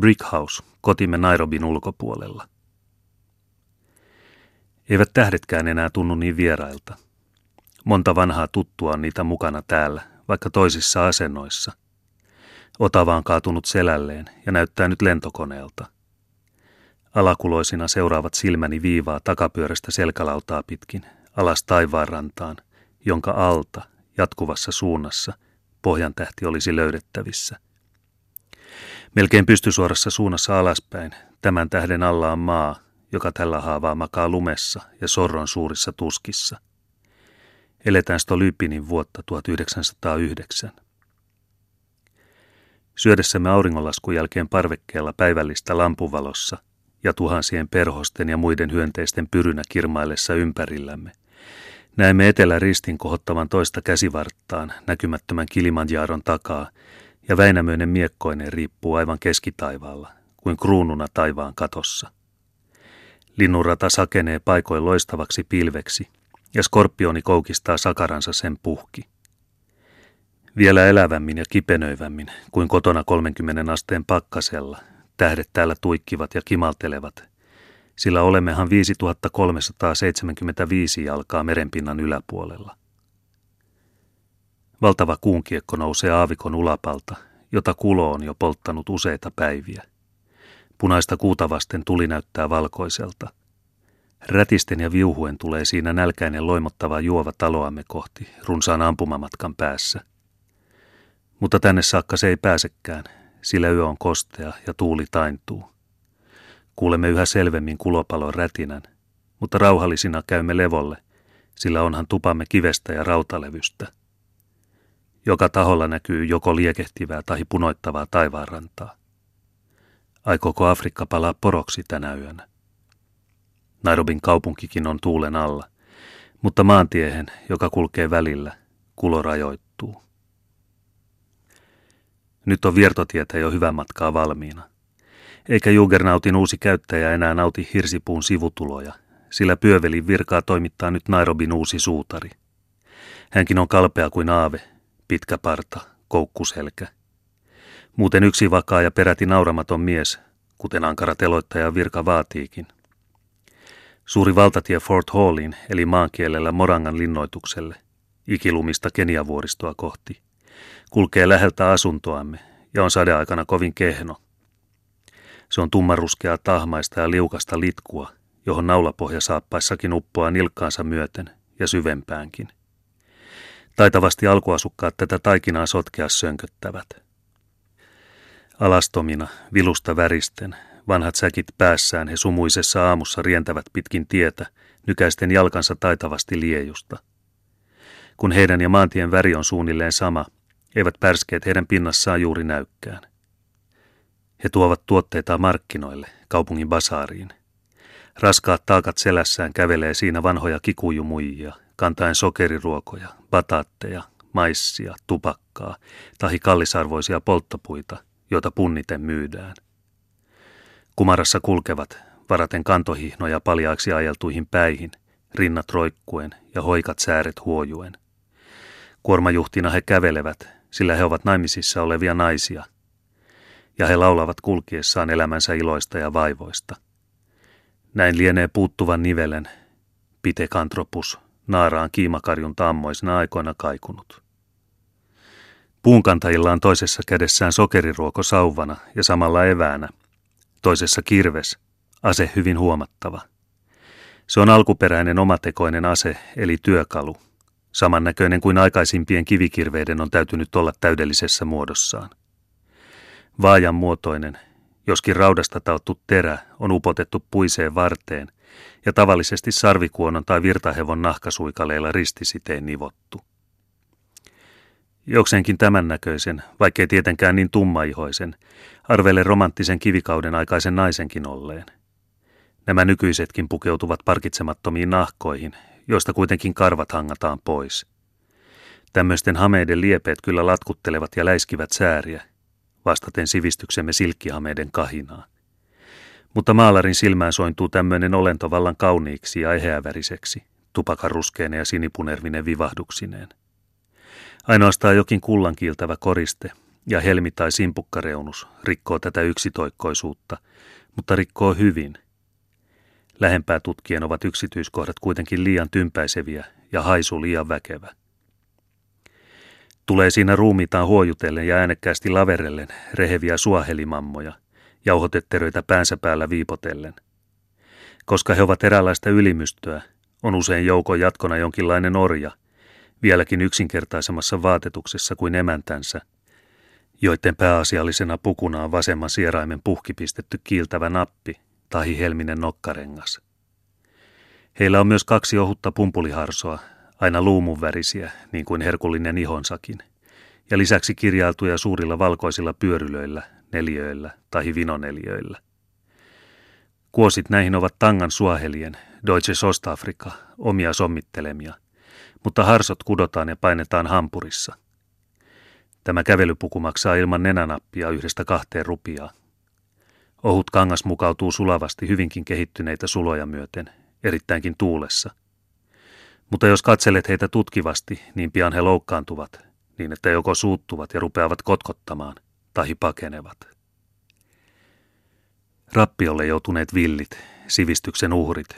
Brick House, kotimme Nairobin ulkopuolella. Eivät tähdetkään enää tunnu niin vierailta. Monta vanhaa tuttua on niitä mukana täällä, vaikka toisissa asennoissa. Otava on kaatunut selälleen ja näyttää nyt lentokoneelta. Alakuloisina seuraavat silmäni viivaa takapyörästä selkälautaa pitkin, alas taivaanrantaan, jonka alta, jatkuvassa suunnassa, pohjan tähti olisi löydettävissä. Melkein pystysuorassa suunnassa alaspäin, tämän tähden alla on maa, joka tällä haavaa makaa lumessa ja sorron suurissa tuskissa. Eletään Stolypinin vuotta 1909. Syödessämme auringonlaskun jälkeen parvekkeella päivällistä lampuvalossa ja tuhansien perhosten ja muiden hyönteisten pyrynä kirmaillessa ympärillämme. Näemme etelä ristin kohottavan toista käsivarttaan näkymättömän Kilimanjaaron takaa ja Väinämöinen miekkoinen riippuu aivan keskitaivaalla, kuin kruununa taivaan katossa. Linnunrata sakenee paikoin loistavaksi pilveksi, ja skorpioni koukistaa sakaransa sen puhki. Vielä elävämmin ja kipenöivämmin kuin kotona 30 asteen pakkasella, tähdet täällä tuikkivat ja kimaltelevat, sillä olemmehan 5375 jalkaa merenpinnan yläpuolella. Valtava kuunkiekko nousee aavikon ulapalta, jota kulo on jo polttanut useita päiviä. Punaista kuuta vasten tuli näyttää valkoiselta. Rätisten ja viuhuen tulee siinä nälkäinen loimottava juova taloamme kohti, runsaan ampumamatkan päässä. Mutta tänne saakka se ei pääsekään, sillä yö on kostea ja tuuli taintuu. Kuulemme yhä selvemmin kulopalon rätinän, mutta rauhallisina käymme levolle, sillä onhan tupamme kivestä ja rautalevystä. Joka taholla näkyy joko liekehtivää tai punoittavaa taivaanrantaa. Aikooko Afrikka palaa poroksi tänä yönä? Nairobin kaupunkikin on tuulen alla, mutta maantiehen, joka kulkee välillä, kulo rajoittuu. Nyt on viertotietä jo hyvän matkaa valmiina. Eikä Juggernautin uusi käyttäjä enää nauti hirsipuun sivutuloja, sillä pyövelin virkaa toimittaa nyt Nairobin uusi suutari. Hänkin on kalpea kuin aave, pitkä parta, koukkuselkä. Muuten yksi vakaa ja peräti nauramaton mies, kuten ankara teloittaja virka vaatiikin. Suuri valtatie Fort Hallin, eli maankielellä Morangan linnoitukselle, ikilumista Keniavuoristoa kohti, kulkee läheltä asuntoamme ja on sadeaikana kovin kehno. Se on tummaruskeaa tahmaista ja liukasta litkua, johon naulapohja saappaissakin uppoaa nilkkaansa myöten ja syvempäänkin. Taitavasti alkuasukkaat tätä taikinaa sotkea sönköttävät. Alastomina, vilusta väristen, vanhat säkit päässään he sumuisessa aamussa rientävät pitkin tietä, nykäisten jalkansa taitavasti liejusta. Kun heidän ja maantien väri on suunnilleen sama, eivät pärskeet heidän pinnassaan juuri näykkään. He tuovat tuotteitaan markkinoille, kaupungin basaariin. Raskaat taakat selässään kävelee siinä vanhoja kikujumuijia, kantaen sokeriruokoja, bataatteja, maissia, tupakkaa tahi kallisarvoisia polttopuita, joita punniten myydään. Kumarassa kulkevat, varaten kantohihnoja paljaaksi ajeltuihin päihin, rinnat roikkuen ja hoikat sääret huojuen. Kuormajuhtina he kävelevät, sillä he ovat naimisissa olevia naisia, ja he laulavat kulkiessaan elämänsä iloista ja vaivoista. Näin lienee puuttuvan nivelen, pitekantropus, naaraan kiimakarjun tammoisena aikoina kaikunut. Puunkantajilla on toisessa kädessään sokeriruoko sauvana ja samalla eväänä, toisessa kirves, ase hyvin huomattava. Se on alkuperäinen omatekoinen ase, eli työkalu, samannäköinen kuin aikaisimpien kivikirveiden on täytynyt olla täydellisessä muodossaan. Vaajan muotoinen, joskin raudasta tauttu terä on upotettu puiseen varteen ja tavallisesti sarvikuonon tai virtahevon nahkasuikaleilla ristisiteen nivottu. Jokseenkin tämän näköisen, vaikkei tietenkään niin tummaihoisen, arvele romanttisen kivikauden aikaisen naisenkin olleen. Nämä nykyisetkin pukeutuvat parkitsemattomiin nahkoihin, joista kuitenkin karvat hangataan pois. Tämmöisten hameiden liepeet kyllä latkuttelevat ja läiskivät sääriä, vastaten sivistyksemme silkkihameiden kahinaa. Mutta maalarin silmään sointuu tämmöinen olento vallan kauniiksi ja eheäväriseksi, tupakaruskeinen ja sinipunervinen vivahduksineen. Ainoastaan jokin kullankiiltävä koriste, ja helmi tai simpukkareunus rikkoo tätä yksitoikkoisuutta, mutta rikkoo hyvin. Lähempää tutkien ovat yksityiskohdat kuitenkin liian tympäiseviä ja haisu liian väkevä. Tulee siinä ruumiitaan huojutellen ja äänekkäästi laverellen reheviä suahelimammoja, jauhotetteröitä päänsä päällä viipotellen. Koska he ovat eräänlaista ylimystöä, on usein joukon jatkona jonkinlainen orja, vieläkin yksinkertaisemmassa vaatetuksessa kuin emäntänsä, joiden pääasiallisena pukuna on vasemman sieraimen puhki pistetty kiiltävä nappi tai helminen nokkarengas. Heillä on myös kaksi ohutta pumpuliharsoa, aina luumunvärisiä, niin kuin herkullinen ihonsakin, ja lisäksi kirjailtuja suurilla valkoisilla pyörylöillä, neliöillä tai vinoneliöillä. Kuosit näihin ovat Tangan suahelien, Deutsche Ostafrika, omia sommittelemia, mutta harsot kudotaan ja painetaan hampurissa. Tämä kävelypuku maksaa ilman nenänappia yhdestä kahteen rupiaa. Ohut kangas mukautuu sulavasti hyvinkin kehittyneitä suloja myöten, erittäinkin tuulessa. Mutta jos katselet heitä tutkivasti, niin pian he loukkaantuvat, niin että joko suuttuvat ja rupeavat kotkottamaan, tai pakenevat. Rappiolle joutuneet villit, sivistyksen uhrit,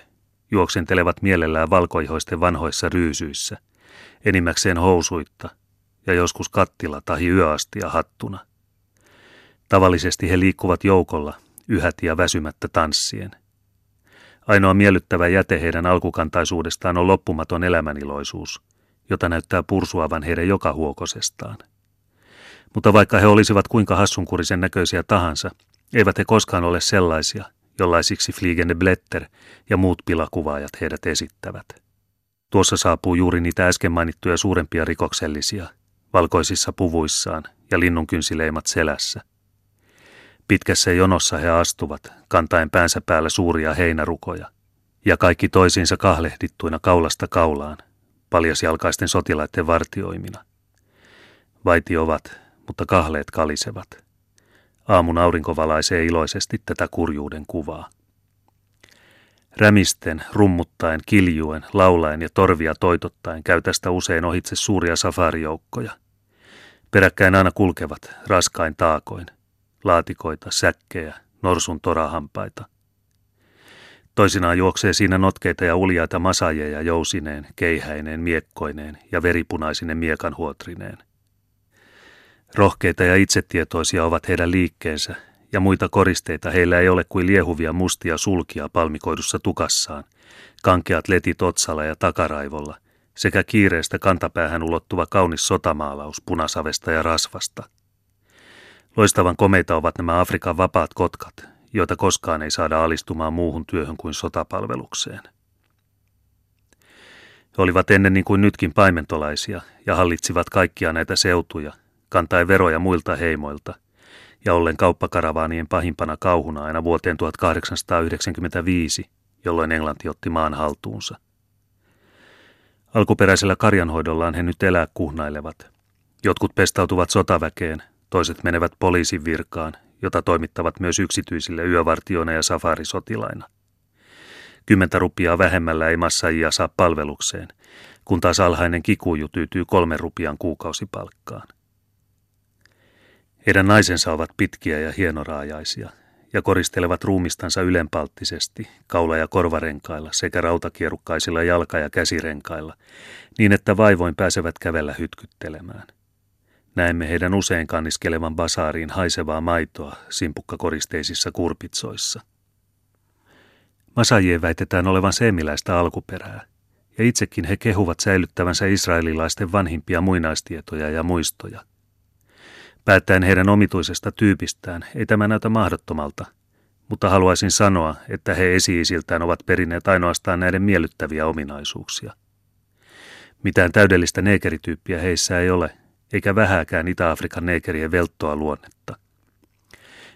juoksentelevat mielellään valkoihoisten vanhoissa ryysyissä, enimmäkseen housuitta ja joskus kattila tai yöastia hattuna. Tavallisesti he liikkuvat joukolla, yhät ja väsymättä tanssien. Ainoa miellyttävä jäte heidän alkukantaisuudestaan on loppumaton elämäniloisuus, jota näyttää pursuavan heidän joka huokosestaan. Mutta vaikka he olisivat kuinka hassunkurisen näköisiä tahansa, eivät he koskaan ole sellaisia, jollaisiksi Fliegende Blätter ja muut pilakuvaajat heidät esittävät. Tuossa saapuu juuri niitä äsken mainittuja suurempia rikoksellisia, valkoisissa puvuissaan ja linnunkynsileimat selässä. Pitkässä jonossa he astuvat, kantaen päänsä päällä suuria heinärukoja, ja kaikki toisiinsa kahlehdittuina kaulasta kaulaan, paljasjalkaisten sotilaiden vartioimina. Vaiti ovat, mutta kahleet kalisevat. Aamun aurinko valaisee iloisesti tätä kurjuuden kuvaa. Rämisten, rummuttaen, kiljuen, laulaen ja torvia toitottaen käy tästä usein ohitse suuria safarijoukkoja. Peräkkäin aina kulkevat, raskain taakoin, laatikoita, säkkejä, norsun torahampaita. Toisinaan juoksee siinä notkeita ja uljaita masajeja jousineen, keihäineen, miekkoineen ja veripunaisine miekanhuotrineen. Rohkeita ja itsetietoisia ovat heidän liikkeensä, ja muita koristeita heillä ei ole kuin liehuvia mustia sulkia palmikoidussa tukassaan, kankeat letit otsalla ja takaraivolla, sekä kiireestä kantapäähän ulottuva kaunis sotamaalaus punasavesta ja rasvasta. Loistavan komeita ovat nämä Afrikan vapaat kotkat, joita koskaan ei saada alistumaan muuhun työhön kuin sotapalvelukseen. He olivat ennen niin kuin nytkin paimentolaisia ja hallitsivat kaikkia näitä seutuja – kantaen veroja muilta heimoilta ja ollen kauppakaravaanien pahimpana kauhuna aina vuoteen 1895, jolloin Englanti otti maan haltuunsa. Alkuperäisellä karjanhoidollaan he nyt elää kuhnailevat. Jotkut pestautuvat sotaväkeen, toiset menevät poliisin virkaan, jota toimittavat myös yksityisille yövartioina ja safarisotilaina. Kymmentä rupiaa vähemmällä ei massajia saa palvelukseen, kun taas alhainen kikuju tyytyy kolmen rupian kuukausipalkkaan. Heidän naisensa ovat pitkiä ja hienoraajaisia ja koristelevat ruumistansa ylenpalttisesti, kaula- ja korvarenkailla sekä rautakierukkaisilla jalka- ja käsirenkailla, niin että vaivoin pääsevät kävellä hytkyttelemään. Näemme heidän usein kanniskelevan basaariin haisevaa maitoa simpukkakoristeisissa kurpitsoissa. Masajien väitetään olevan seemiläistä alkuperää, ja itsekin he kehuvat säilyttävänsä israelilaisten vanhimpia muinaistietoja ja muistoja – Päättäen heidän omituisesta tyypistään ei tämä näytä mahdottomalta, mutta haluaisin sanoa, että he esi-isiltään ovat perineet ainoastaan näiden miellyttäviä ominaisuuksia. Mitään täydellistä neekerityyppiä heissä ei ole, eikä vähääkään Itä-Afrikan neekerien velttoa luonnetta.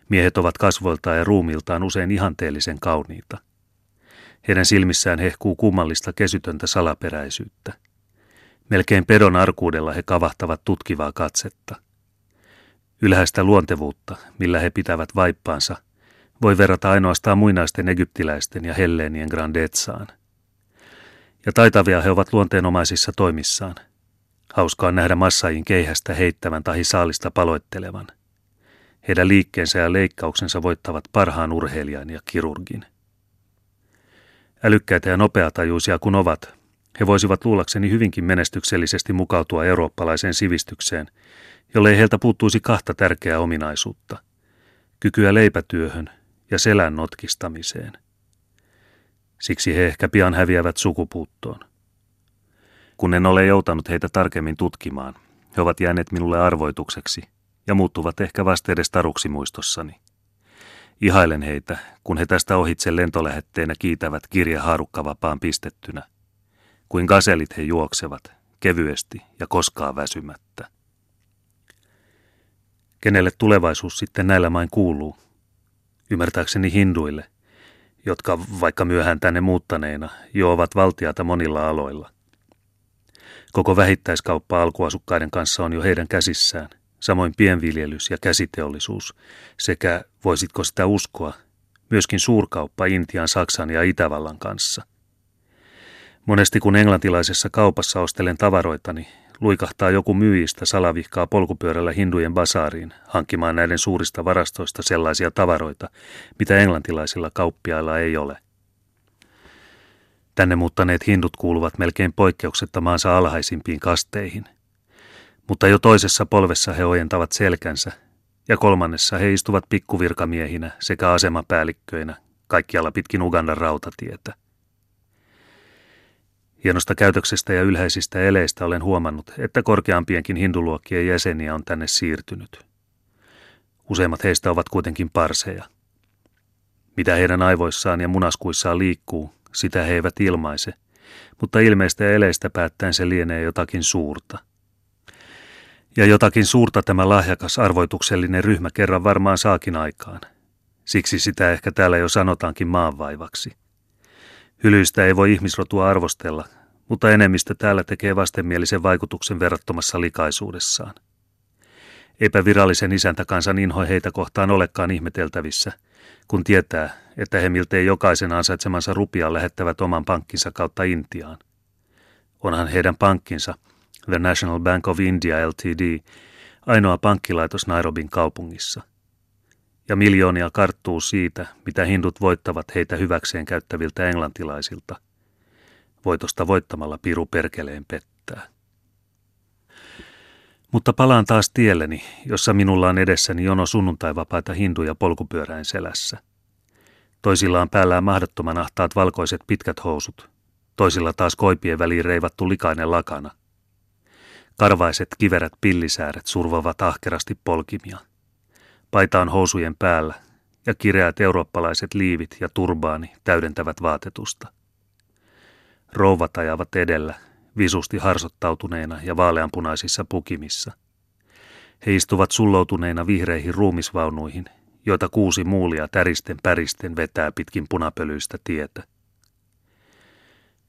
Miehet ovat kasvoiltaan ja ruumiltaan usein ihanteellisen kauniita. Heidän silmissään hehkuu kummallista kesytöntä salaperäisyyttä. Melkein pedon arkuudella he kavahtavat tutkivaa katsetta – Ylhäistä luontevuutta, millä he pitävät vaippaansa, voi verrata ainoastaan muinaisten egyptiläisten ja helleenien grandetsaan. Ja taitavia he ovat luonteenomaisissa toimissaan. Hauskaa nähdä massajin keihästä heittävän tahi saalista paloittelevan. Heidän liikkeensä ja leikkauksensa voittavat parhaan urheilijan ja kirurgin. Älykkäitä ja nopeatajuisia kun ovat, he voisivat luulakseni hyvinkin menestyksellisesti mukautua eurooppalaiseen sivistykseen, jollei heiltä puuttuisi kahta tärkeää ominaisuutta. Kykyä leipätyöhön ja selän notkistamiseen. Siksi he ehkä pian häviävät sukupuuttoon. Kun en ole joutanut heitä tarkemmin tutkimaan, he ovat jääneet minulle arvoitukseksi ja muuttuvat ehkä vasta edes taruksi muistossani. Ihailen heitä, kun he tästä ohitse lentolähetteenä kiitävät kirja haarukkavapaan pistettynä. Kuin gaselit he juoksevat, kevyesti ja koskaan väsymättä. Kenelle tulevaisuus sitten näillä main kuuluu? Ymmärtääkseni hinduille, jotka vaikka myöhään tänne muuttaneina jo ovat valtiata monilla aloilla – Koko vähittäiskauppa alkuasukkaiden kanssa on jo heidän käsissään, samoin pienviljelys ja käsiteollisuus sekä, voisitko sitä uskoa, myöskin suurkauppa Intian, Saksan ja Itävallan kanssa. Monesti kun englantilaisessa kaupassa ostelen tavaroitani, luikahtaa joku myyjistä salavihkaa polkupyörällä hindujen basaariin hankkimaan näiden suurista varastoista sellaisia tavaroita, mitä englantilaisilla kauppiailla ei ole – Tänne muuttaneet hindut kuuluvat melkein poikkeuksetta maansa alhaisimpiin kasteihin. Mutta jo toisessa polvessa he ojentavat selkänsä, ja kolmannessa he istuvat pikkuvirkamiehinä sekä asemapäällikköinä kaikkialla pitkin Ugandan rautatietä. Hienosta käytöksestä ja ylhäisistä eleistä olen huomannut, että korkeampienkin hinduluokkien jäseniä on tänne siirtynyt. Useimmat heistä ovat kuitenkin parseja. Mitä heidän aivoissaan ja munaskuissaan liikkuu, sitä he eivät ilmaise, mutta ilmeistä ja eleistä päättäen se lienee jotakin suurta. Ja jotakin suurta tämä lahjakas arvoituksellinen ryhmä kerran varmaan saakin aikaan. Siksi sitä ehkä täällä jo sanotaankin maanvaivaksi. Hylyistä ei voi ihmisrotua arvostella, mutta enemmistö täällä tekee vastenmielisen vaikutuksen verrattomassa likaisuudessaan. Eipä virallisen isäntäkansan inho heitä kohtaan olekaan ihmeteltävissä – kun tietää, että he miltei jokaisen ansaitsemansa rupia lähettävät oman pankkinsa kautta Intiaan. Onhan heidän pankkinsa, The National Bank of India Ltd., ainoa pankkilaitos Nairobin kaupungissa. Ja miljoonia karttuu siitä, mitä hindut voittavat heitä hyväkseen käyttäviltä englantilaisilta. Voitosta voittamalla piru perkeleen pettää. Mutta palaan taas tielleni, jossa minulla on edessäni jono sunnuntaivapaita hinduja polkupyöräin selässä. Toisilla on päällään mahdottoman ahtaat valkoiset pitkät housut, toisilla taas koipien väliin reivattu likainen lakana. Karvaiset kiverät pillisääret survovat ahkerasti polkimia. Paita on housujen päällä ja kireät eurooppalaiset liivit ja turbaani täydentävät vaatetusta. Rouvat ajavat edellä visusti harsottautuneena ja vaaleanpunaisissa pukimissa. He istuvat sulloutuneina vihreihin ruumisvaunuihin, joita kuusi muulia täristen päristen vetää pitkin punapölyistä tietä.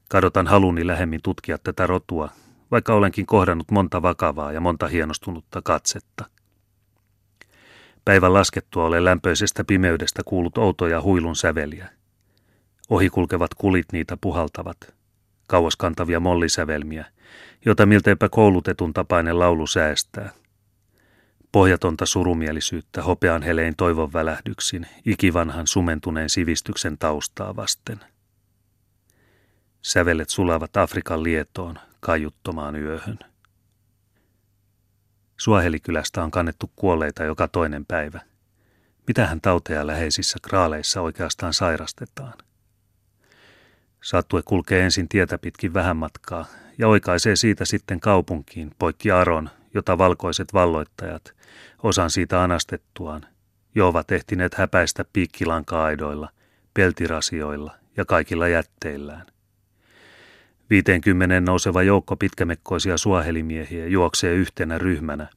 Kadotan haluni lähemmin tutkia tätä rotua, vaikka olenkin kohdannut monta vakavaa ja monta hienostunutta katsetta. Päivän laskettua olen lämpöisestä pimeydestä kuullut outoja huilun säveliä. Ohikulkevat kulit niitä puhaltavat – kauaskantavia mollisävelmiä, jota milteipä koulutetun tapainen laulu säästää. Pohjatonta surumielisyyttä hopean helein toivon välähdyksin ikivanhan sumentuneen sivistyksen taustaa vasten. Sävelet sulavat Afrikan lietoon kaiuttomaan yöhön. Suahelikylästä on kannettu kuolleita joka toinen päivä. Mitähän tauteja läheisissä kraaleissa oikeastaan sairastetaan? Sattue kulkee ensin tietä pitkin vähän matkaa ja oikaisee siitä sitten kaupunkiin poikki Aron, jota valkoiset valloittajat, osan siitä anastettuaan, jo ovat ehtineet häpäistä piikkilanka-aidoilla, peltirasioilla ja kaikilla jätteillään. Viiteenkymmenen nouseva joukko pitkämekkoisia suohelimiehiä juoksee yhtenä ryhmänä,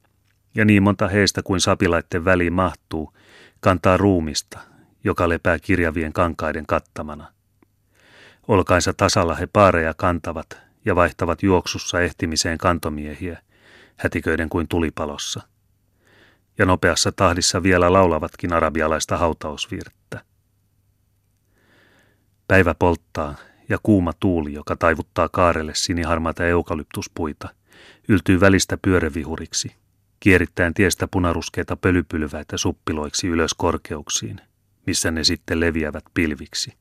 ja niin monta heistä kuin sapilaitten väliin mahtuu, kantaa ruumista, joka lepää kirjavien kankaiden kattamana. Olkainsa tasalla he paareja kantavat ja vaihtavat juoksussa ehtimiseen kantomiehiä, hätiköiden kuin tulipalossa. Ja nopeassa tahdissa vielä laulavatkin arabialaista hautausvirttä. Päivä polttaa ja kuuma tuuli, joka taivuttaa kaarelle siniharmaita eukalyptuspuita, yltyy välistä pyörevihuriksi, kierittäen tiestä punaruskeita pölypylväitä suppiloiksi ylös korkeuksiin, missä ne sitten leviävät pilviksi.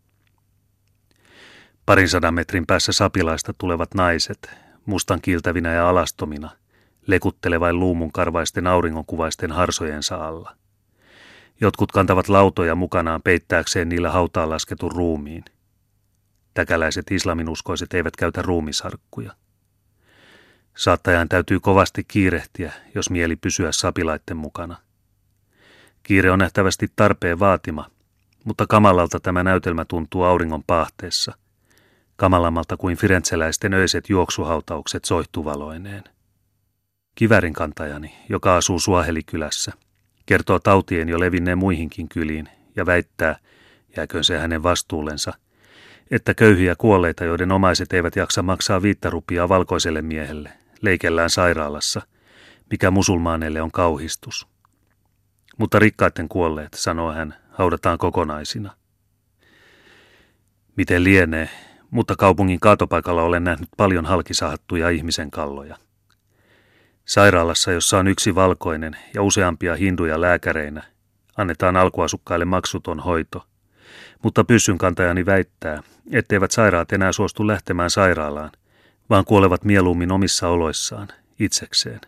Parin sadan metrin päässä sapilaista tulevat naiset, mustan kiiltävinä ja alastomina, lekuttelevain luumun karvaisten auringonkuvaisten harsojensa alla. Jotkut kantavat lautoja mukanaan peittääkseen niillä hautaan lasketun ruumiin. Täkäläiset islaminuskoiset eivät käytä ruumisarkkuja. Saattajan täytyy kovasti kiirehtiä, jos mieli pysyä sapilaitten mukana. Kiire on nähtävästi tarpeen vaatima, mutta kamalalta tämä näytelmä tuntuu auringon paahteessa. Kamalammalta kuin firenzeläisten öiset juoksuhautaukset soihtuvaloineen. Kivärin kantajani, joka asuu Suahelikylässä, kertoo tautien jo levinneen muihinkin kyliin ja väittää, jääköön se hänen vastuullensa, että köyhiä kuolleita, joiden omaiset eivät jaksa maksaa viittä rupia valkoiselle miehelle, leikellään sairaalassa, mikä musulmaaneille on kauhistus. Mutta rikkaiden kuolleet, sanoo hän, haudataan kokonaisina. Miten lienee, mutta kaupungin kaatopaikalla olen nähnyt paljon halkisahattuja ihmisen kalloja. Sairaalassa, jossa on yksi valkoinen ja useampia hinduja lääkäreinä, annetaan alkuasukkaille maksuton hoito. Mutta pyssyn kantajani väittää, etteivät sairaat enää suostu lähtemään sairaalaan, vaan kuolevat mieluummin omissa oloissaan, itsekseen.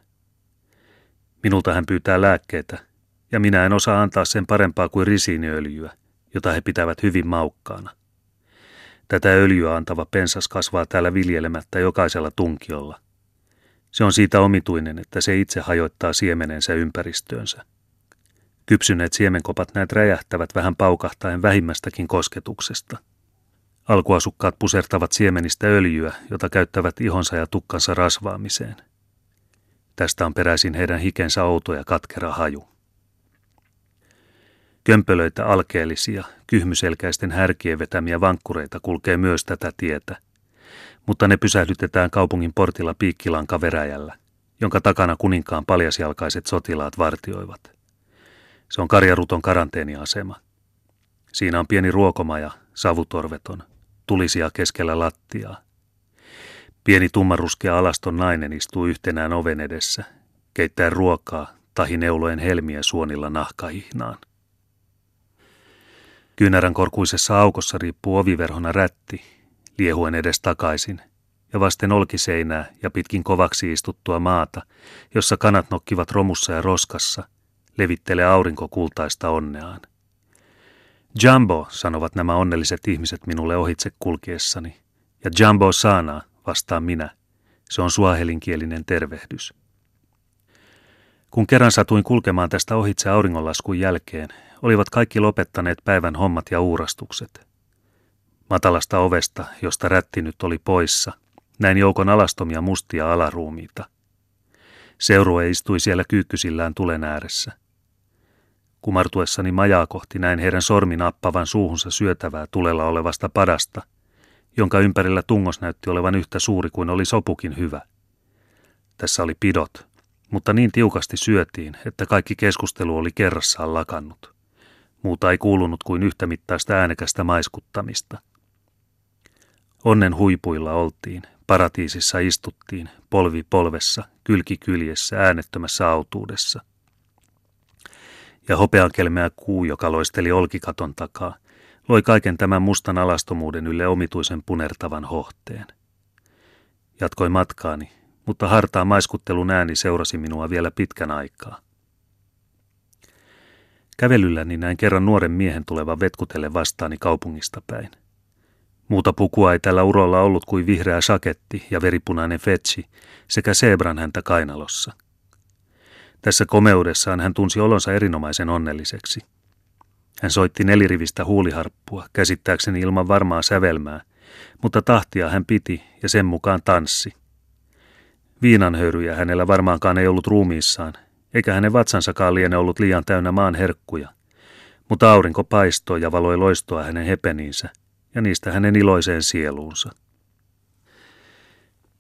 Minulta hän pyytää lääkkeitä, ja minä en osaa antaa sen parempaa kuin risiiniöljyä, jota he pitävät hyvin maukkaana. Tätä öljyä antava pensas kasvaa täällä viljelemättä jokaisella tunkiolla. Se on siitä omituinen, että se itse hajoittaa siemenensä ympäristöönsä. Kypsyneet siemenkopat näet räjähtävät vähän paukahtaen vähimmästäkin kosketuksesta. Alkuasukkaat pusertavat siemenistä öljyä, jota käyttävät ihonsa ja tukkansa rasvaamiseen. Tästä on peräisin heidän hikensä outo ja katkera haju. Kömpelöitä alkeellisia, kyhmyselkäisten härkien vetämiä vankkureita kulkee myös tätä tietä, mutta ne pysähdytetään kaupungin portilla piikkilankaveräjällä, jonka takana kuninkaan paljasjalkaiset sotilaat vartioivat. Se on Karjaruton karanteeniasema. Siinä on pieni ruokomaja, savutorveton, tulisia keskellä lattiaa. Pieni tummaruskea alaston nainen istuu yhtenään oven edessä, keittää ruokaa tahi neulojen helmiä suonilla nahkahihnaan. Kyynärän korkuisessa aukossa riippuu oviverhona rätti, liehuen edes takaisin, ja vasten olkiseinää ja pitkin kovaksi istuttua maata, jossa kanat nokkivat romussa ja roskassa, levittelee aurinko kultaista onneaan. Jumbo, sanovat nämä onnelliset ihmiset minulle ohitse kulkiessani, ja Jumbo Sana, vastaan minä. Se on suahelinkielinen tervehdys. Kun kerran satuin kulkemaan tästä ohitse auringonlaskun jälkeen, olivat kaikki lopettaneet päivän hommat ja uurastukset. Matalasta ovesta, josta rätti nyt oli poissa, näin joukon alastomia mustia alaruumiita. Seurue istui siellä kyykkysillään tulen ääressä. Kumartuessani majaa kohti näin heidän sormin appavan suuhunsa syötävää tulella olevasta padasta, jonka ympärillä tungos näytti olevan yhtä suuri kuin oli sopukin hyvä. Tässä oli pidot, mutta niin tiukasti syötiin, että kaikki keskustelu oli kerrassaan lakannut. Muuta ei kuulunut kuin yhtä mittaista äänekästä maiskuttamista. Onnen huipuilla oltiin, paratiisissa istuttiin, polvi polvessa, kylki kyljessä, äänettömässä autuudessa. Ja hopeankelmeä kuu, joka loisteli olkikaton takaa, loi kaiken tämän mustan alastomuuden ylle omituisen punertavan hohteen. Jatkoin matkaani, mutta hartaa maiskuttelun ääni seurasi minua vielä pitkän aikaa. Kävelylläni näin kerran nuoren miehen tulevan vetkutelle vastaani kaupungista päin. Muuta pukua ei tällä urolla ollut kuin vihreä saketti ja veripunainen fetsi sekä seebran häntä kainalossa. Tässä komeudessaan hän tunsi olonsa erinomaisen onnelliseksi. Hän soitti nelirivistä huuliharppua, käsittääkseni ilman varmaa sävelmää, mutta tahtia hän piti ja sen mukaan tanssi. Viinanhöyryjä hänellä varmaankaan ei ollut ruumiissaan, eikä hänen vatsansakaan liene ollut liian täynnä maan herkkuja, mutta aurinko paistoi ja valoi loistoa hänen hepeniinsä – ja niistä hänen iloiseen sieluunsa.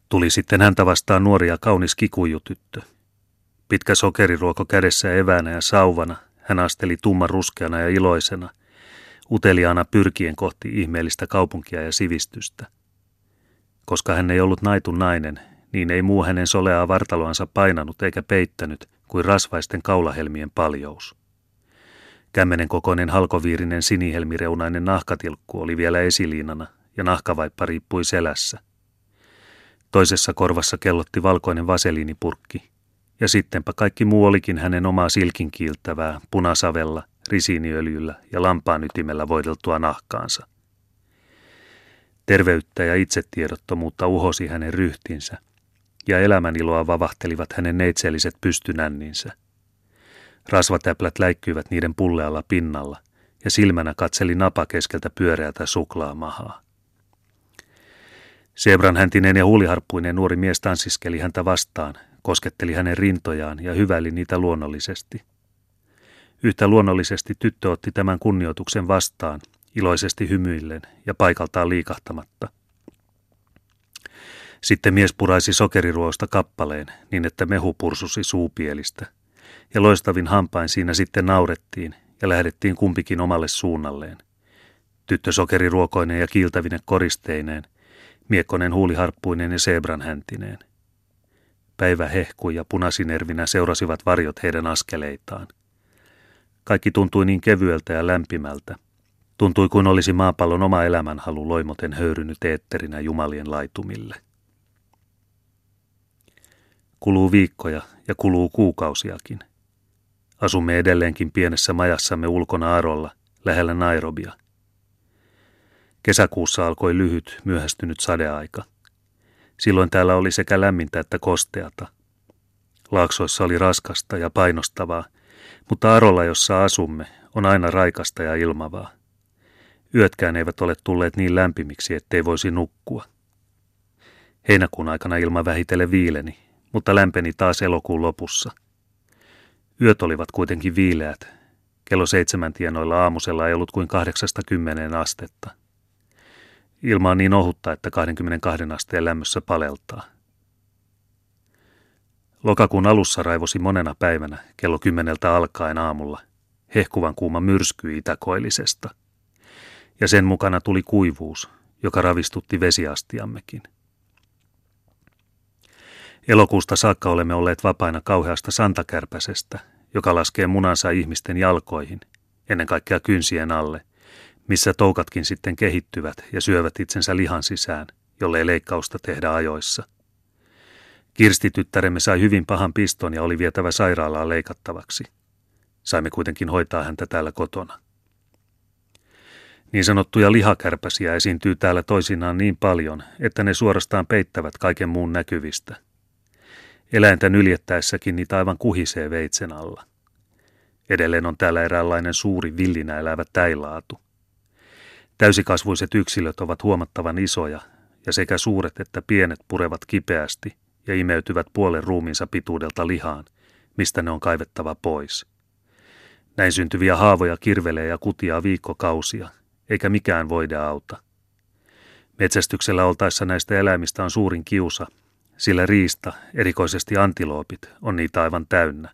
Tuli sitten häntä vastaan nuori ja kaunis kikujutyttö. Pitkä sokeriruoko kädessä eväänä ja sauvana, hän asteli tumman ruskeana ja iloisena, uteliaana pyrkien kohti ihmeellistä kaupunkia ja sivistystä. Koska hän ei ollut naitun nainen, niin ei muu hänen soleaa vartaloansa painanut eikä peittänyt kuin rasvaisten kaulahelmien paljous. Kämmenen kokoinen halkoviirinen sinihelmireunainen nahkatilkku oli vielä esiliinana ja nahkavaippa riippui selässä. Toisessa korvassa kellotti valkoinen vaseliinipurkki, ja sittenpä kaikki muu olikin hänen omaa silkinkiiltävää punasavella, risiiniöljyllä ja lampaan ytimellä voideltua nahkaansa. Terveyttä ja itsetiedottomuutta uhosi hänen ryhtinsä, ja elämäniloa vavahtelivat hänen neitselliset pystynänninsä. Rasvatäplät läikkyivät niiden pullealla pinnalla, ja silmänä katseli napa keskeltä pyöreätä suklaamahaa. Sebran häntinen ja huuliharppuinen nuori mies tanssiskeli häntä vastaan, kosketteli hänen rintojaan ja hyväili niitä luonnollisesti. Yhtä luonnollisesti tyttö otti tämän kunnioituksen vastaan, iloisesti hymyillen ja paikaltaan liikahtamatta. Sitten mies puraisi sokeriruosta kappaleen niin, että mehu pursusi suupielistä, ja loistavin hampain siinä sitten naurettiin ja lähdettiin kumpikin omalle suunnalleen. Tyttö sokeriruokoinen ja kiiltävine koristeineen, miekkonen huuliharppuinen ja sebran häntineen. Päivä hehkui ja punasinervinä seurasivat varjot heidän askeleitaan. Kaikki tuntui niin kevyeltä ja lämpimältä. Tuntui kuin olisi maapallon oma elämänhalu loimoten höyrynyt eetterinä jumalien laitumille. Kuluu viikkoja ja kuluu kuukausiakin. Asumme edelleenkin pienessä majassamme ulkona Arolla, lähellä Nairobia. Kesäkuussa alkoi lyhyt, myöhästynyt sadeaika. Silloin täällä oli sekä lämmintä että kosteata. Laaksoissa oli raskasta ja painostavaa, mutta Arolla, jossa asumme, on aina raikasta ja ilmavaa. Yötkään eivät ole tulleet niin lämpimiksi, ettei voisi nukkua. Heinäkuun aikana ilma vähitellen viileni, mutta lämpeni taas elokuun lopussa. Yöt olivat kuitenkin viileät. Kello seitsemän tienoilla aamusella ei ollut kuin kahdeksasta kymmeneen astetta. Ilma on niin ohutta, että 22 asteen lämmössä paleltaa. Lokakuun alussa raivosi monena päivänä kello kymmeneltä alkaen aamulla hehkuvan kuuma myrsky itäkoillisesta. Ja sen mukana tuli kuivuus, joka ravistutti vesiastiammekin. Elokuusta saakka olemme olleet vapaina kauheasta santakärpäsestä, joka laskee munansa ihmisten jalkoihin, ennen kaikkea kynsien alle, missä toukatkin sitten kehittyvät ja syövät itsensä lihan sisään, jollei leikkausta tehdä ajoissa. Kirstityttäremme sai hyvin pahan piston ja oli vietävä sairaalaan leikattavaksi. Saimme kuitenkin hoitaa häntä täällä kotona. Niin sanottuja lihakärpäsiä esiintyy täällä toisinaan niin paljon, että ne suorastaan peittävät kaiken muun näkyvistä – Eläintä nyljettäessäkin niitä aivan kuhisee veitsen alla. Edelleen on täällä eräänlainen suuri villinä elävä täilaatu. Täysikasvuiset yksilöt ovat huomattavan isoja, ja sekä suuret että pienet purevat kipeästi ja imeytyvät puolen ruumiinsa pituudelta lihaan, mistä ne on kaivettava pois. Näin syntyviä haavoja kirvelee ja kutiaa viikkokausia, eikä mikään voide auta. Metsästyksellä oltaessa näistä eläimistä on suurin kiusa, sillä riista, erikoisesti antiloopit, on niitä aivan täynnä.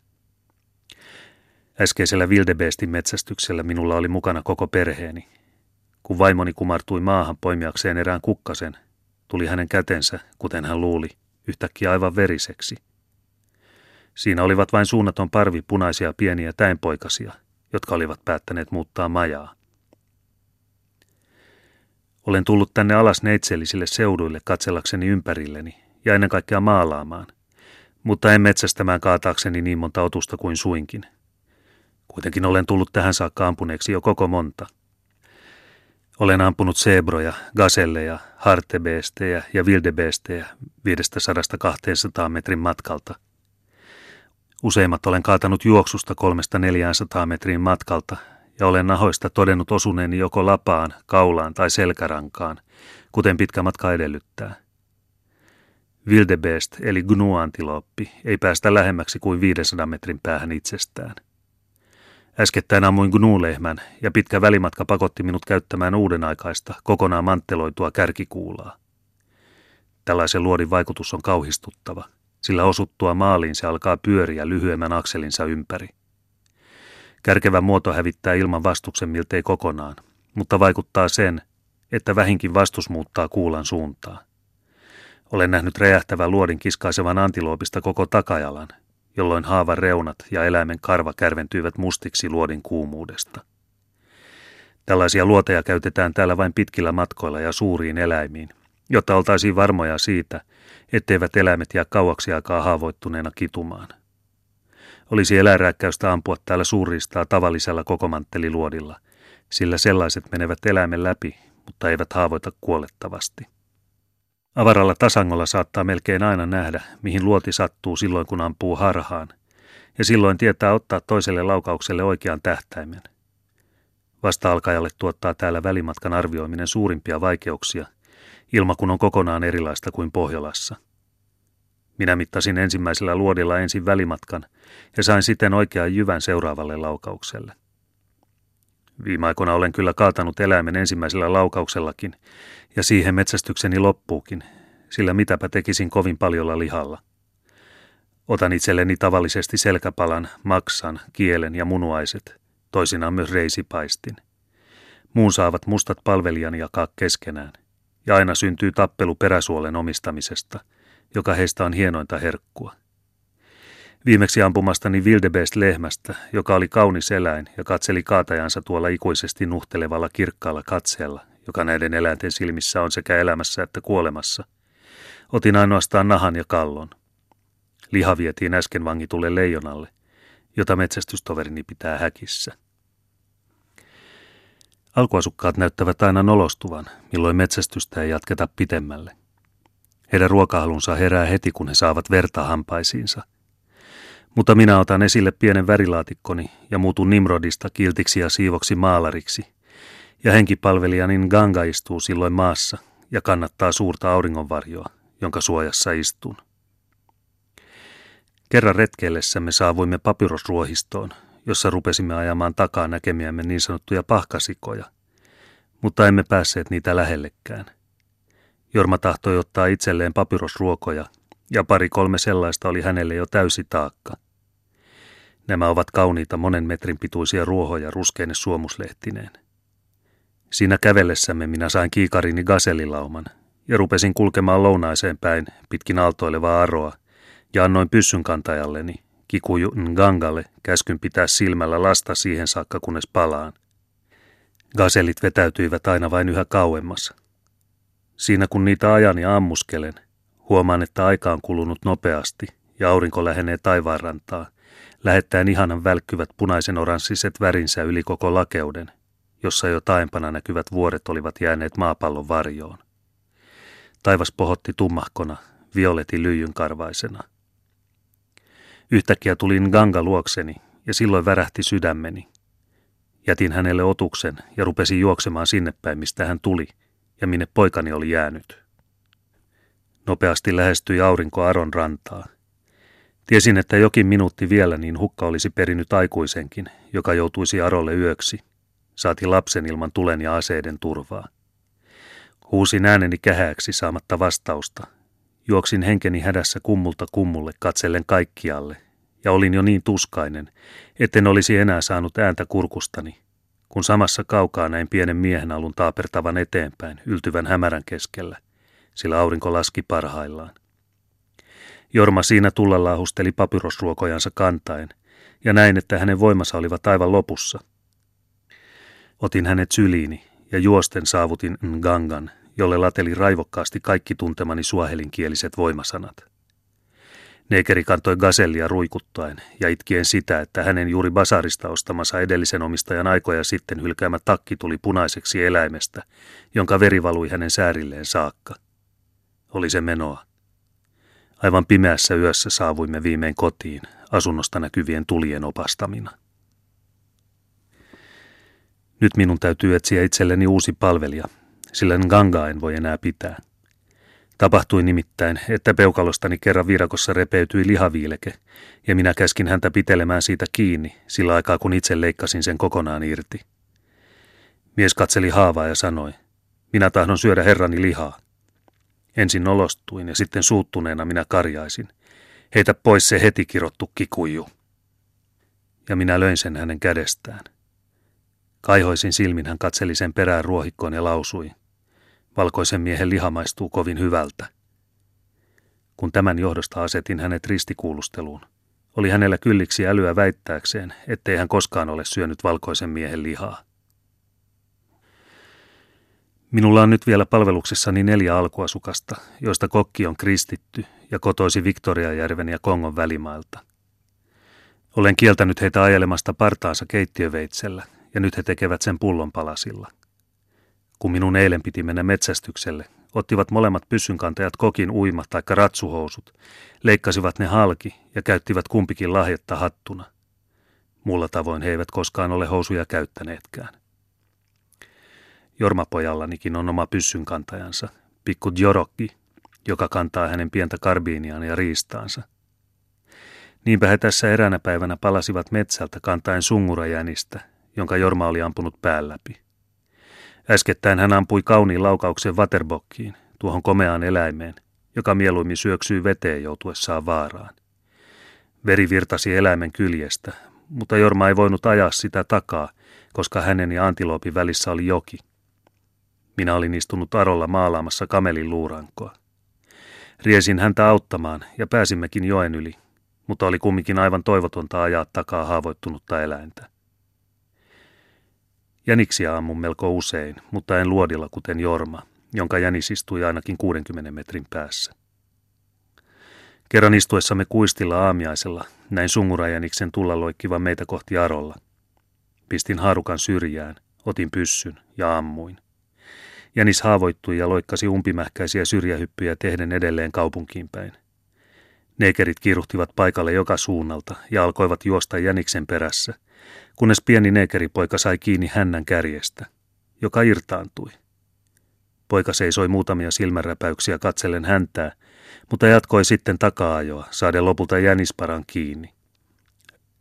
Äskeisellä Wildebestin metsästyksellä minulla oli mukana koko perheeni. Kun vaimoni kumartui maahan poimiakseen erään kukkasen, tuli hänen kätensä, kuten hän luuli, yhtäkkiä aivan veriseksi. Siinä olivat vain suunnaton parvi punaisia pieniä täinpoikasia, jotka olivat päättäneet muuttaa majaa. Olen tullut tänne alas neitsellisille seuduille katsellakseni ympärilleni ja ennen kaikkea maalaamaan, mutta en metsästämään kaataakseni niin monta otusta kuin suinkin. Kuitenkin olen tullut tähän saakka ampuneeksi jo koko monta. Olen ampunut sebroja, gaselleja, hartebeestejä ja vildebeestejä 500-200 metrin matkalta. Useimmat olen kaatanut juoksusta 300-400 metrin matkalta ja olen nahoista todennut osuneeni joko lapaan, kaulaan tai selkärankaan, kuten pitkä matka edellyttää. Wildebest eli gnu-antiloppi ei päästä lähemmäksi kuin 500 metrin päähän itsestään. Äskettäin ammuin gnu-lehmän ja pitkä välimatka pakotti minut käyttämään uuden aikaista, kokonaan mantteloitua kärkikuulaa. Tällaisen luodin vaikutus on kauhistuttava, sillä osuttua maaliin se alkaa pyöriä lyhyemmän akselinsa ympäri. Kärkevä muoto hävittää ilman vastuksen miltei kokonaan, mutta vaikuttaa sen, että vähinkin vastus muuttaa kuulan suuntaa. Olen nähnyt räjähtävän luodin kiskaisevan antiloopista koko takajalan, jolloin haavan reunat ja eläimen karva kärventyivät mustiksi luodin kuumuudesta. Tällaisia luoteja käytetään täällä vain pitkillä matkoilla ja suuriin eläimiin, jotta oltaisiin varmoja siitä, etteivät eläimet jää kauaksi aikaa haavoittuneena kitumaan. Olisi eläinrääkkäystä ampua täällä suuristaa tavallisella kokomantteliluodilla, sillä sellaiset menevät eläimen läpi, mutta eivät haavoita kuolettavasti. Avaralla tasangolla saattaa melkein aina nähdä, mihin luoti sattuu silloin, kun ampuu harhaan, ja silloin tietää ottaa toiselle laukaukselle oikean tähtäimen. Vasta-alkajalle tuottaa täällä välimatkan arvioiminen suurimpia vaikeuksia, ilma kun on kokonaan erilaista kuin Pohjolassa. Minä mittasin ensimmäisellä luodilla ensin välimatkan ja sain siten oikean jyvän seuraavalle laukaukselle. Viime aikoina olen kyllä kaatanut eläimen ensimmäisellä laukauksellakin, ja siihen metsästykseni loppuukin, sillä mitäpä tekisin kovin paljolla lihalla. Otan itselleni tavallisesti selkäpalan, maksan, kielen ja munuaiset, toisinaan myös reisipaistin. Muun saavat mustat palvelijani jakaa keskenään, ja aina syntyy tappelu peräsuolen omistamisesta, joka heistä on hienointa herkkua. Viimeksi ampumastani Wildebest-lehmästä, joka oli kaunis eläin ja katseli kaatajansa tuolla ikuisesti nuhtelevalla kirkkaalla katseella, joka näiden eläinten silmissä on sekä elämässä että kuolemassa. Otin ainoastaan nahan ja kallon. Liha vietiin äsken vangitulle leijonalle, jota metsästystoverini pitää häkissä. Alkuasukkaat näyttävät aina nolostuvan, milloin metsästystä ei jatketa pitemmälle. Heidän ruokahalunsa herää heti, kun he saavat verta hampaisiinsa – mutta minä otan esille pienen värilaatikkoni ja muutun Nimrodista kiltiksi ja siivoksi maalariksi. Ja henkipalvelijani Ganga istuu silloin maassa ja kannattaa suurta auringonvarjoa, jonka suojassa istun. Kerran retkeillessämme saavuimme papyrosruohistoon, jossa rupesimme ajamaan takaa näkemiämme niin sanottuja pahkasikoja, mutta emme päässeet niitä lähellekään. Jorma tahtoi ottaa itselleen papyrosruokoja, ja pari kolme sellaista oli hänelle jo täysi taakka. Nämä ovat kauniita monen metrin pituisia ruohoja ruskeine suomuslehtineen. Siinä kävellessämme minä sain kiikarini gasellilauman ja rupesin kulkemaan lounaiseen päin pitkin aaltoilevaa aroa ja annoin pyssyn kantajalleni, Kikuju Ngangalle, käskyn pitää silmällä lasta siihen saakka kunnes palaan. Gasellit vetäytyivät aina vain yhä kauemmas. Siinä kun niitä ajan ja ammuskelen, huomaan, että aika on kulunut nopeasti ja aurinko lähenee taivaanrantaa – lähettäen ihanan välkkyvät punaisen oranssiset värinsä yli koko lakeuden, jossa jo taempana näkyvät vuoret olivat jääneet maapallon varjoon. Taivas pohotti tummahkona, violeti lyijyn karvaisena. Yhtäkkiä tulin Ganga luokseni ja silloin värähti sydämeni. Jätin hänelle otuksen ja rupesin juoksemaan sinne päin, mistä hän tuli ja minne poikani oli jäänyt. Nopeasti lähestyi aurinko Aron rantaa Tiesin, että jokin minuutti vielä, niin hukka olisi perinyt aikuisenkin, joka joutuisi Arolle yöksi. Saati lapsen ilman tulen ja aseiden turvaa. Huusin ääneni kähääksi saamatta vastausta. Juoksin henkeni hädässä kummulta kummulle katsellen kaikkialle, ja olin jo niin tuskainen, etten olisi enää saanut ääntä kurkustani, kun samassa kaukaa näin pienen miehen alun taapertavan eteenpäin, yltyvän hämärän keskellä, sillä aurinko laski parhaillaan. Jorma siinä tulla laahusteli papyrosruokojansa kantaen, ja näin, että hänen voimansa olivat aivan lopussa. Otin hänet syliini ja juosten saavutin Ngangan, jolle lateli raivokkaasti kaikki tuntemani suahelinkieliset voimasanat. Neekeri kantoi gasellia ruikuttaen ja itkien sitä, että hänen juuri basarista ostamansa edellisen omistajan aikoja sitten hylkäämä takki tuli punaiseksi eläimestä, jonka veri valui hänen säärilleen saakka. Oli se menoa. Aivan pimeässä yössä saavuimme viimein kotiin, asunnosta näkyvien tulien opastamina. Nyt minun täytyy etsiä itselleni uusi palvelija, sillä Nganga en voi enää pitää. Tapahtui nimittäin, että peukalostani kerran virakossa repeytyi lihaviileke, ja minä käskin häntä pitelemään siitä kiinni, sillä aikaa kun itse leikkasin sen kokonaan irti. Mies katseli haavaa ja sanoi, minä tahdon syödä herrani lihaa. Ensin nolostuin ja sitten suuttuneena minä karjaisin. Heitä pois se heti kirottu kikuju. Ja minä löin sen hänen kädestään. Kaihoisin silmin hän katseli sen perään ruohikkoon ja lausui. Valkoisen miehen liha maistuu kovin hyvältä. Kun tämän johdosta asetin hänet ristikuulusteluun, oli hänellä kylliksi älyä väittääkseen, ettei hän koskaan ole syönyt valkoisen miehen lihaa. Minulla on nyt vielä palveluksessani neljä alkuasukasta, joista kokki on kristitty ja kotoisi Viktoriajärven ja Kongon välimailta. Olen kieltänyt heitä ajelemasta partaansa keittiöveitsellä, ja nyt he tekevät sen pullonpalasilla. Kun minun eilen piti mennä metsästykselle, ottivat molemmat pyssynkantajat kokin uima tai ratsuhousut, leikkasivat ne halki ja käyttivät kumpikin lahjetta hattuna. Mulla tavoin he eivät koskaan ole housuja käyttäneetkään. Jormapojallanikin on oma pyssynkantajansa, pikku Jorokki, joka kantaa hänen pientä karbiiniaan ja riistaansa. Niinpä he tässä eräänä päivänä palasivat metsältä kantaen sungurajänistä, jonka Jorma oli ampunut pään läpi. Äskettäin hän ampui kauniin laukauksen waterbokkiin, tuohon komeaan eläimeen, joka mieluimmin syöksyy veteen joutuessaan vaaraan. Veri virtasi eläimen kyljestä, mutta Jorma ei voinut ajaa sitä takaa, koska hänen ja antiloopin välissä oli joki. Minä olin istunut arolla maalaamassa kamelin luurankoa. Riesin häntä auttamaan ja pääsimmekin joen yli, mutta oli kumminkin aivan toivotonta ajaa takaa haavoittunutta eläintä. Jäniksiä ammun melko usein, mutta en luodilla kuten Jorma, jonka jänis istui ainakin 60 metrin päässä. Kerran istuessamme kuistilla aamiaisella, näin sungurajäniksen tulla loikkivan meitä kohti arolla. Pistin haarukan syrjään, otin pyssyn ja ammuin. Jänis haavoittui ja loikkasi umpimähkäisiä syrjähyppyjä tehden edelleen kaupunkiin päin. Neekerit kiiruhtivat paikalle joka suunnalta ja alkoivat juosta jäniksen perässä, kunnes pieni neekeripoika sai kiinni hännän kärjestä, joka irtaantui. Poika seisoi muutamia silmänräpäyksiä katsellen häntää, mutta jatkoi sitten takaajoa, saaden lopulta jänisparan kiinni.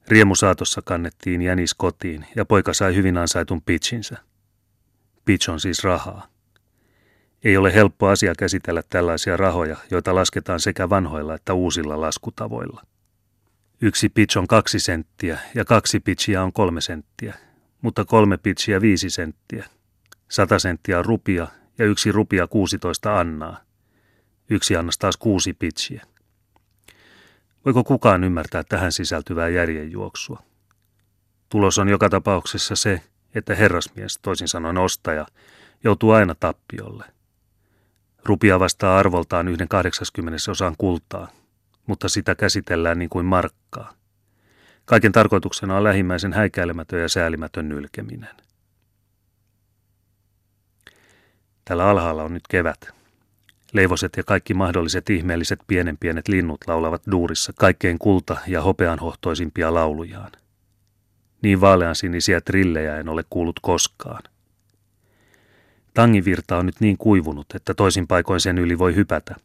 Riemusaatossa kannettiin jänis kotiin ja poika sai hyvin ansaitun pitchinsä. Pitch on siis rahaa. Ei ole helppo asia käsitellä tällaisia rahoja, joita lasketaan sekä vanhoilla että uusilla laskutavoilla. Yksi pitch on kaksi senttiä ja kaksi pitchiä on kolme senttiä, mutta kolme pitchiä viisi senttiä. Sata senttiä on rupia ja yksi rupia 16 annaa. Yksi annas taas kuusi pitchiä. Voiko kukaan ymmärtää tähän sisältyvää järjenjuoksua? Tulos on joka tapauksessa se, että herrasmies, toisin sanoen ostaja, joutuu aina tappiolle. Rupia vastaa arvoltaan yhden 80 osan kultaa, mutta sitä käsitellään niin kuin markkaa. Kaiken tarkoituksena on lähimmäisen häikäilemätön ja säälimätön nylkeminen. Tällä alhaalla on nyt kevät. Leivoset ja kaikki mahdolliset ihmeelliset pienen pienet linnut laulavat duurissa kaikkein kulta- ja hopeanhohtoisimpia laulujaan. Niin vaaleansinisiä trillejä en ole kuullut koskaan. Tangivirta on nyt niin kuivunut, että toisin paikoin sen yli voi hypätä.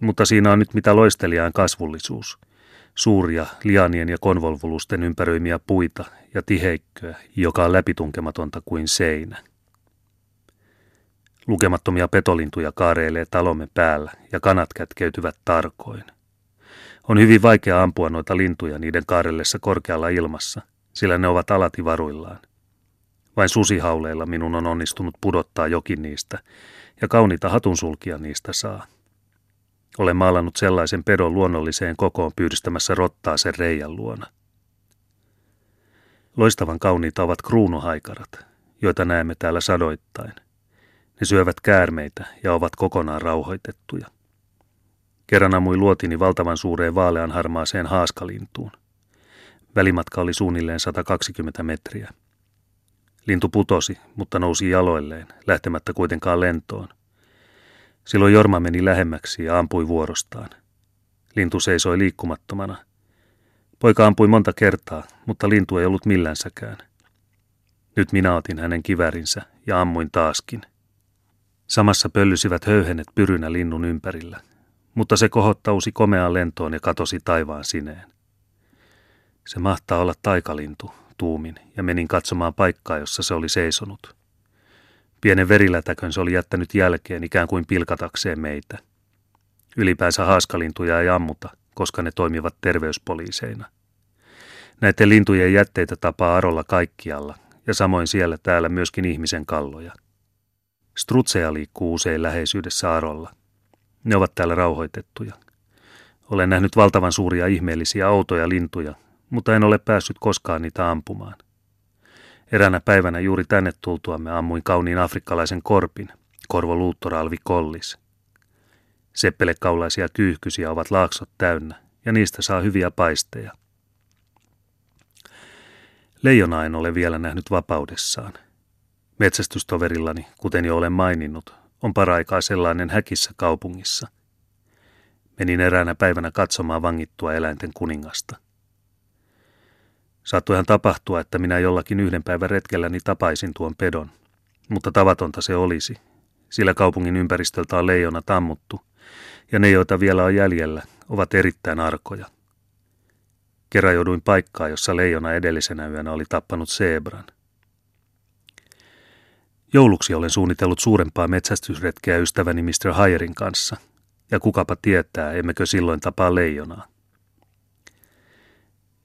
Mutta siinä on nyt mitä loistelijaan kasvullisuus. Suuria lianien ja konvolvulusten ympäröimiä puita ja tiheikköä, joka on läpitunkematonta kuin seinä. Lukemattomia petolintuja kaareilee talomme päällä ja kanat kätkeytyvät tarkoin. On hyvin vaikea ampua noita lintuja niiden kaarellessa korkealla ilmassa, sillä ne ovat alati varuillaan. Vain susihauleilla minun on onnistunut pudottaa jokin niistä, ja kauniita hatunsulkia niistä saa. Olen maalannut sellaisen pedon luonnolliseen kokoon pyydystämässä rottaa sen reijän luona. Loistavan kauniita ovat kruunuhaikarat, joita näemme täällä sadoittain. Ne syövät käärmeitä ja ovat kokonaan rauhoitettuja. Kerran ammui luotini valtavan suureen vaalean harmaaseen haaskalintuun. Välimatka oli suunnilleen 120 metriä. Lintu putosi, mutta nousi jaloilleen, lähtemättä kuitenkaan lentoon. Silloin Jorma meni lähemmäksi ja ampui vuorostaan. Lintu seisoi liikkumattomana. Poika ampui monta kertaa, mutta lintu ei ollut millänsäkään. Nyt minä otin hänen kivärinsä ja ammuin taaskin. Samassa pöllysivät höyhenet pyrynä linnun ympärillä, mutta se kohottausi komeaan lentoon ja katosi taivaan sineen. Se mahtaa olla taikalintu, tuumin ja menin katsomaan paikkaa, jossa se oli seisonut. Pienen verilätäkön se oli jättänyt jälkeen ikään kuin pilkatakseen meitä. Ylipäänsä haaskalintuja ei ammuta, koska ne toimivat terveyspoliiseina. Näiden lintujen jätteitä tapaa arolla kaikkialla, ja samoin siellä täällä myöskin ihmisen kalloja. Strutseja liikkuu usein läheisyydessä arolla. Ne ovat täällä rauhoitettuja. Olen nähnyt valtavan suuria ihmeellisiä outoja lintuja, mutta en ole päässyt koskaan niitä ampumaan. Eräänä päivänä juuri tänne tultuamme ammuin kauniin afrikkalaisen korpin, korvo luuttoralvi kollis. Seppelekaulaisia kyyhkysiä ovat laaksot täynnä, ja niistä saa hyviä paisteja. Leijona en ole vielä nähnyt vapaudessaan. Metsästystoverillani, kuten jo olen maininnut, on paraikaa sellainen häkissä kaupungissa. Menin eräänä päivänä katsomaan vangittua eläinten kuningasta. Saattoihan tapahtua, että minä jollakin yhden päivän retkelläni tapaisin tuon pedon, mutta tavatonta se olisi, sillä kaupungin ympäristöltä on leijona tammuttu, ja ne, joita vielä on jäljellä, ovat erittäin arkoja. Kerran jouduin paikkaan, jossa leijona edellisenä yönä oli tappanut seebran. Jouluksi olen suunnitellut suurempaa metsästysretkeä ystäväni Mr. Hayerin kanssa, ja kukapa tietää, emmekö silloin tapaa leijonaa.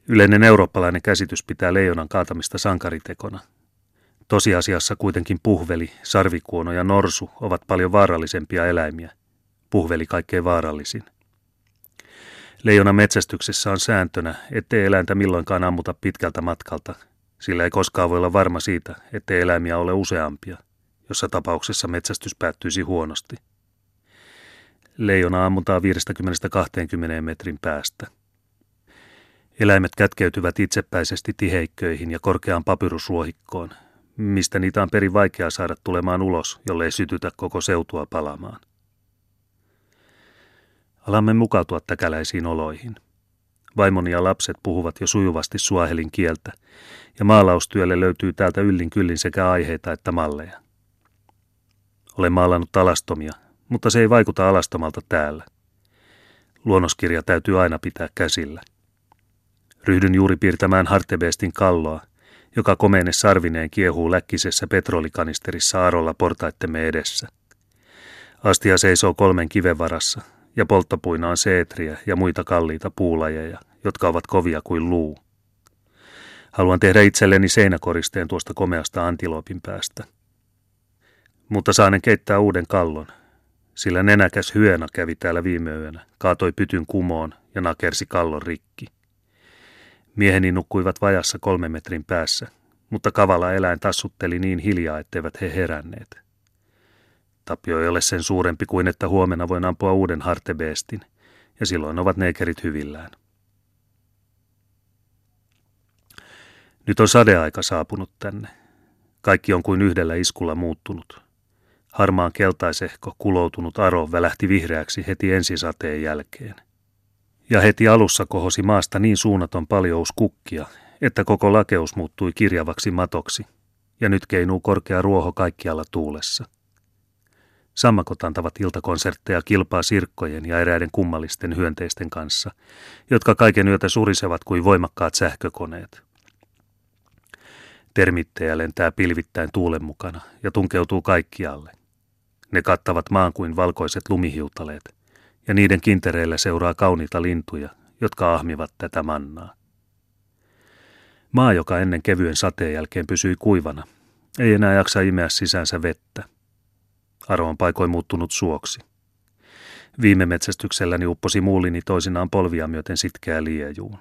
Yleinen eurooppalainen käsitys pitää leijonan kaatamista sankaritekona. Tosiasiassa kuitenkin puhveli, sarvikuono ja norsu ovat paljon vaarallisempia eläimiä. Puhveli kaikkein vaarallisin. Leijona metsästyksessä on sääntönä, ettei eläintä milloinkaan ammuta pitkältä matkalta, sillä ei koskaan voi olla varma siitä, ettei eläimiä ole useampia, jossa tapauksessa metsästys päättyisi huonosti. Leijona ammutaan 50-20 metrin päästä. Eläimet kätkeytyvät itsepäisesti tiheikköihin ja korkeaan papyrusruohikkoon, mistä niitä on perin vaikea saada tulemaan ulos, jollei sytytä koko seutua palamaan. Alamme mukautua täkäläisiin oloihin. Vaimoni ja lapset puhuvat jo sujuvasti suahelin kieltä, ja maalaustyölle löytyy täältä yllin kyllin sekä aiheita että malleja. Olen maalannut alastomia, mutta se ei vaikuta alastomalta täällä. Luonnoskirja täytyy aina pitää käsillä. Ryhdyn juuri piirtämään Hartebestin kalloa, joka komeine sarvineen kiehuu läkkisessä petrolikanisterissa arolla portaittemme edessä. Astia seisoo kolmen kiven varassa, ja polttopuina on seetriä ja muita kalliita puulajeja, jotka ovat kovia kuin luu. Haluan tehdä itselleni seinäkoristeen tuosta komeasta antilopin päästä. Mutta saanen keittää uuden kallon, sillä nenäkäs hyena kävi täällä viime yönä, kaatoi pytyn kumoon ja nakersi kallon rikki. Mieheni nukkuivat vajassa kolme metrin päässä, mutta kavala eläin tassutteli niin hiljaa, etteivät he heränneet. Tapio ei ole sen suurempi kuin että huomenna voin ampua uuden hartebeestin, ja silloin ovat neekerit hyvillään. Nyt on sadeaika saapunut tänne. Kaikki on kuin yhdellä iskulla muuttunut. Harmaan keltaisehko kuloutunut aro välähti vihreäksi heti ensisateen jälkeen. Ja heti alussa kohosi maasta niin suunnaton paljous kukkia, että koko lakeus muuttui kirjavaksi matoksi, ja nyt keinuu korkea ruoho kaikkialla tuulessa. Sammakot antavat iltakonsertteja kilpaa sirkkojen ja eräiden kummallisten hyönteisten kanssa, jotka kaiken yötä surisevat kuin voimakkaat sähkökoneet. Termittejä lentää pilvittäin tuulen mukana ja tunkeutuu kaikkialle. Ne kattavat maan kuin valkoiset lumihiutaleet, ja niiden kintereillä seuraa kauniita lintuja, jotka ahmivat tätä mannaa. Maa, joka ennen kevyen sateen jälkeen pysyi kuivana, ei enää jaksa imeä sisäänsä vettä. Aro on paikoin muuttunut suoksi. Viime metsästykselläni upposi muulini toisinaan polvia myöten sitkeä liejuun.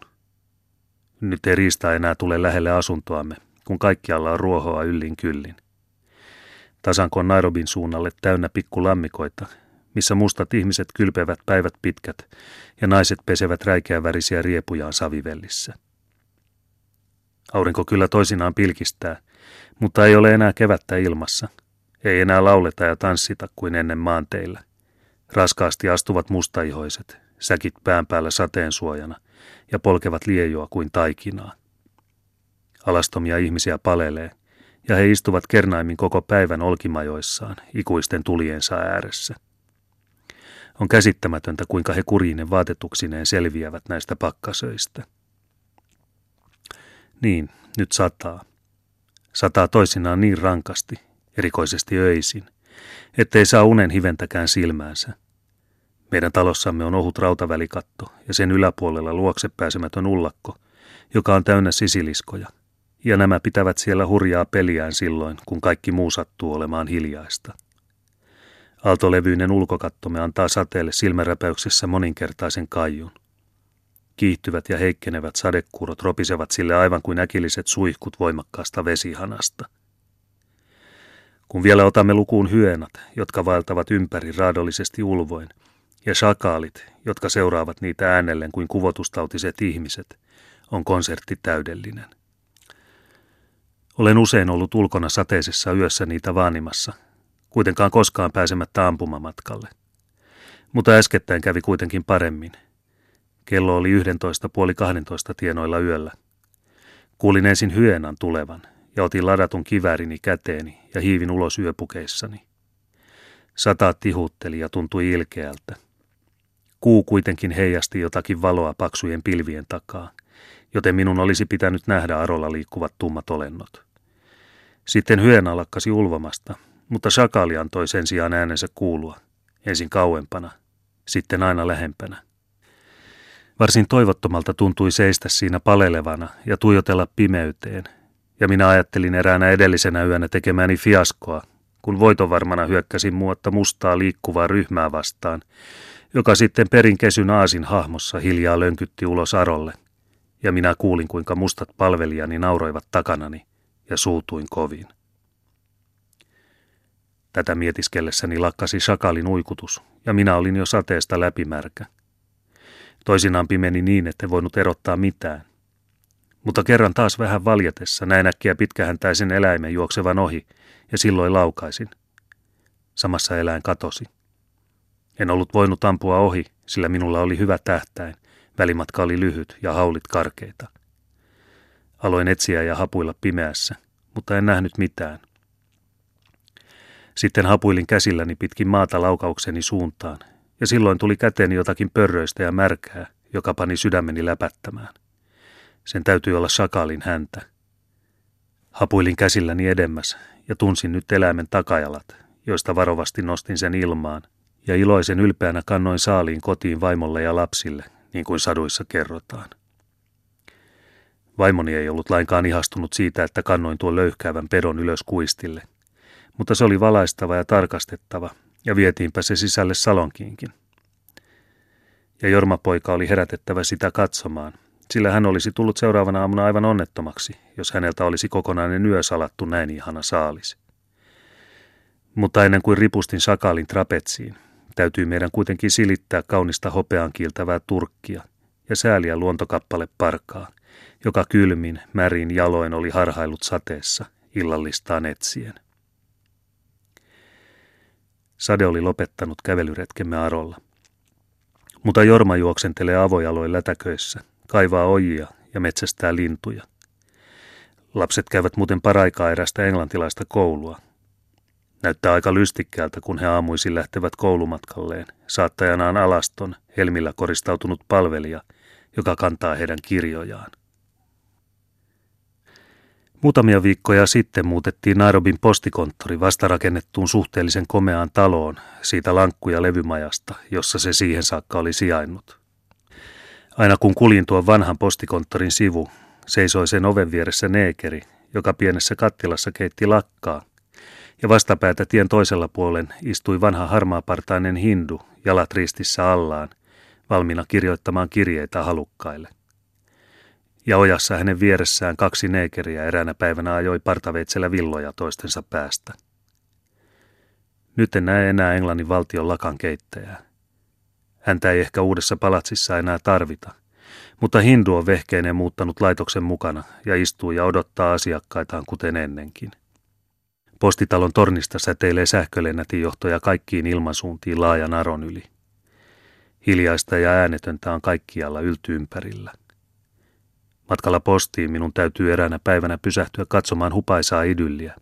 Nyt ei riista enää tule lähelle asuntoamme, kun kaikkialla on ruohoa yllin kyllin. Tasanko Nairobin suunnalle täynnä pikkulammikoita, missä mustat ihmiset kylpevät päivät pitkät ja naiset pesevät räikeävärisiä riepujaan savivellissä. Aurinko kyllä toisinaan pilkistää, mutta ei ole enää kevättä ilmassa – ei enää lauleta ja tanssita kuin ennen maanteillä. Raskaasti astuvat mustaihoiset, säkit pään päällä sateen suojana ja polkevat liejua kuin taikinaa. Alastomia ihmisiä palelee, ja he istuvat kernaimin koko päivän olkimajoissaan, ikuisten tuliensa ääressä. On käsittämätöntä, kuinka he kurjinen vaatetuksineen selviävät näistä pakkasöistä. Niin, nyt sataa. Sataa toisinaan niin rankasti, erikoisesti öisin, ettei saa unen hiventäkään silmäänsä. Meidän talossamme on ohut rautavälikatto ja sen yläpuolella luokse pääsemätön ullakko, joka on täynnä sisiliskoja, ja nämä pitävät siellä hurjaa peliään silloin, kun kaikki muu sattuu olemaan hiljaista. Aaltolevyinen ulkokattomme antaa sateelle silmäräpäyksessä moninkertaisen kaijun. Kiihtyvät ja heikkenevät sadekuurot ropisevat sille aivan kuin äkilliset suihkut voimakkaasta vesihanasta. Kun vielä otamme lukuun hyönat, jotka vaeltavat ympäri raadollisesti ulvoin, ja shakaalit, jotka seuraavat niitä äänellen kuin kuvotustautiset ihmiset, on konsertti täydellinen. Olen usein ollut ulkona sateisessa yössä niitä vaanimassa, kuitenkaan koskaan pääsemättä ampumamatkalle. Mutta äskettäin kävi kuitenkin paremmin. Kello oli yhdentoista puoli kahdentoista tienoilla yöllä. Kuulin ensin hyenan tulevan ja otin ladatun kiväärini käteeni ja hiivin ulos yöpukeissani. Sataat tihutteli ja tuntui ilkeältä. Kuu kuitenkin heijasti jotakin valoa paksujen pilvien takaa, joten minun olisi pitänyt nähdä arolla liikkuvat tummat olennot. Sitten hyena lakkasi ulvomasta, mutta shakali antoi sen sijaan äänensä kuulua, ensin kauempana, sitten aina lähempänä. Varsin toivottomalta tuntui seistä siinä palelevana ja tuijotella pimeyteen, ja minä ajattelin eräänä edellisenä yönä tekemäni fiaskoa, kun voitovarmana hyökkäsin muotta mustaa liikkuvaa ryhmää vastaan, joka sitten perinkesyn aasin hahmossa hiljaa lönkytti ulos arolle, ja minä kuulin kuinka mustat palvelijani nauroivat takanani, ja suutuin kovin. Tätä mietiskellessäni lakkasi shakalin uikutus, ja minä olin jo sateesta läpimärkä. Toisinaan pimeni niin, että voinut erottaa mitään. Mutta kerran taas vähän valjetessa näin äkkiä pitkähäntäisen eläimen juoksevan ohi, ja silloin laukaisin. Samassa eläin katosi. En ollut voinut ampua ohi, sillä minulla oli hyvä tähtäin. Välimatka oli lyhyt ja haulit karkeita. Aloin etsiä ja hapuilla pimeässä, mutta en nähnyt mitään. Sitten hapuilin käsilläni pitkin maata laukaukseni suuntaan, ja silloin tuli käteeni jotakin pörröistä ja märkää, joka pani sydämeni läpättämään. Sen täytyy olla sakaalin häntä. Hapuilin käsilläni edemmäs ja tunsin nyt eläimen takajalat, joista varovasti nostin sen ilmaan, ja iloisen ylpeänä kannoin saaliin kotiin vaimolle ja lapsille, niin kuin saduissa kerrotaan. Vaimoni ei ollut lainkaan ihastunut siitä, että kannoin tuon löyhkäävän pedon ylös kuistille, mutta se oli valaistava ja tarkastettava, ja vietiinpä se sisälle salonkiinkin. Ja Jorma-poika oli herätettävä sitä katsomaan, sillä hän olisi tullut seuraavana aamuna aivan onnettomaksi, jos häneltä olisi kokonainen yö salattu näin ihana saalis. Mutta ennen kuin ripustin sakaalin trapetsiin, täytyy meidän kuitenkin silittää kaunista hopean kiiltävää turkkia ja sääliä luontokappale parkaa, joka kylmin, märin jaloin oli harhailut sateessa illallistaan etsien. Sade oli lopettanut kävelyretkemme arolla. Mutta Jorma juoksentelee avojaloin lätäköissä, kaivaa ojia ja metsästää lintuja. Lapset käyvät muuten paraikaa erästä englantilaista koulua. Näyttää aika lystikkäältä, kun he aamuisin lähtevät koulumatkalleen, saattajanaan alaston, helmillä koristautunut palvelija, joka kantaa heidän kirjojaan. Muutamia viikkoja sitten muutettiin Nairobin postikonttori vastarakennettuun suhteellisen komeaan taloon siitä lankku- ja levymajasta, jossa se siihen saakka oli sijainnut. Aina kun kuljin tuon vanhan postikonttorin sivu, seisoi sen oven vieressä neekeri, joka pienessä kattilassa keitti lakkaa, ja vastapäätä tien toisella puolen istui vanha harmaapartainen hindu jalat ristissä allaan, valmiina kirjoittamaan kirjeitä halukkaille ja ojassa hänen vieressään kaksi neekeriä eräänä päivänä ajoi partaveitsellä villoja toistensa päästä. Nyt en näe enää Englannin valtion lakan keittäjää. Häntä ei ehkä uudessa palatsissa enää tarvita, mutta Hindu on vehkeineen muuttanut laitoksen mukana ja istuu ja odottaa asiakkaitaan kuten ennenkin. Postitalon tornista säteilee sähkölennätinjohtoja kaikkiin ilmansuuntiin laajan aron yli. Hiljaista ja äänetöntä on kaikkialla yltyympärillä. Matkalla postiin minun täytyy eräänä päivänä pysähtyä katsomaan hupaisaa idylliä.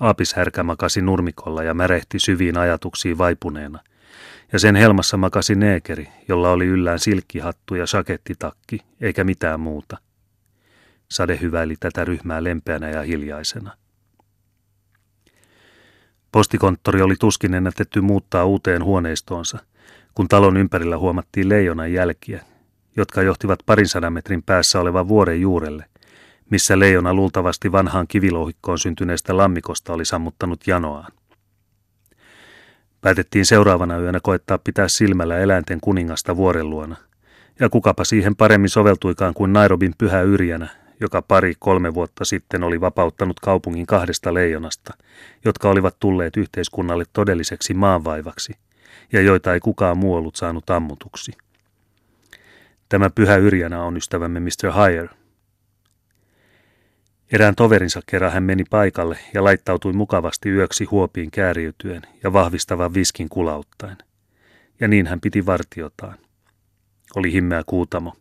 Aapis härkä makasi nurmikolla ja märehti syviin ajatuksiin vaipuneena, ja sen helmassa makasi neekeri, jolla oli yllään silkkihattu ja sakettitakki, eikä mitään muuta. Sade hyväili tätä ryhmää lempeänä ja hiljaisena. Postikonttori oli tuskin ennätetty muuttaa uuteen huoneistoonsa, kun talon ympärillä huomattiin leijonan jälkiä, jotka johtivat parin sadan metrin päässä olevan vuoren juurelle, missä leijona luultavasti vanhaan kivilouhikkoon syntyneestä lammikosta oli sammuttanut janoaan. Päätettiin seuraavana yönä koettaa pitää silmällä eläinten kuningasta vuoren luona. Ja kukapa siihen paremmin soveltuikaan kuin Nairobin pyhä Yrjänä, joka pari-kolme vuotta sitten oli vapauttanut kaupungin kahdesta leijonasta, jotka olivat tulleet yhteiskunnalle todelliseksi maanvaivaksi, ja joita ei kukaan muu ollut saanut ammutuksi. Tämä pyhä Yrjänä on ystävämme Mr. Hire. Erään toverinsa kerran hän meni paikalle ja laittautui mukavasti yöksi huopiin kääriytyen ja vahvistavan viskin kulauttaen. Ja niin hän piti vartiotaan. Oli himmeä kuutamo.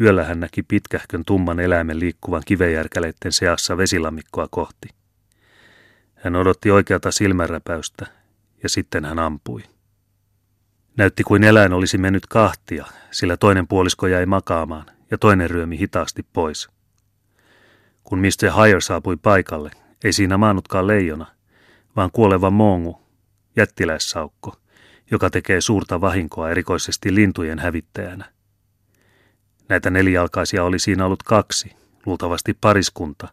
Yöllä hän näki pitkähkön tumman eläimen liikkuvan kivejärkäleiden seassa vesilamikkoa kohti. Hän odotti oikeata silmänräpäystä ja sitten hän ampui. Näytti kuin eläin olisi mennyt kahtia, sillä toinen puolisko jäi makaamaan ja toinen ryömi hitaasti pois. Kun Mr. Hire saapui paikalle, ei siinä maannutkaan leijona, vaan kuoleva mongu, jättiläissaukko, joka tekee suurta vahinkoa erikoisesti lintujen hävittäjänä. Näitä nelijalkaisia oli siinä ollut kaksi, luultavasti pariskunta,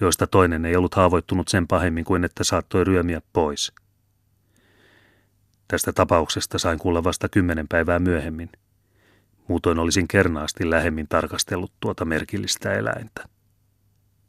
joista toinen ei ollut haavoittunut sen pahemmin kuin että saattoi ryömiä pois. Tästä tapauksesta sain kuulla vasta kymmenen päivää myöhemmin. Muutoin olisin kernaasti lähemmin tarkastellut tuota merkillistä eläintä.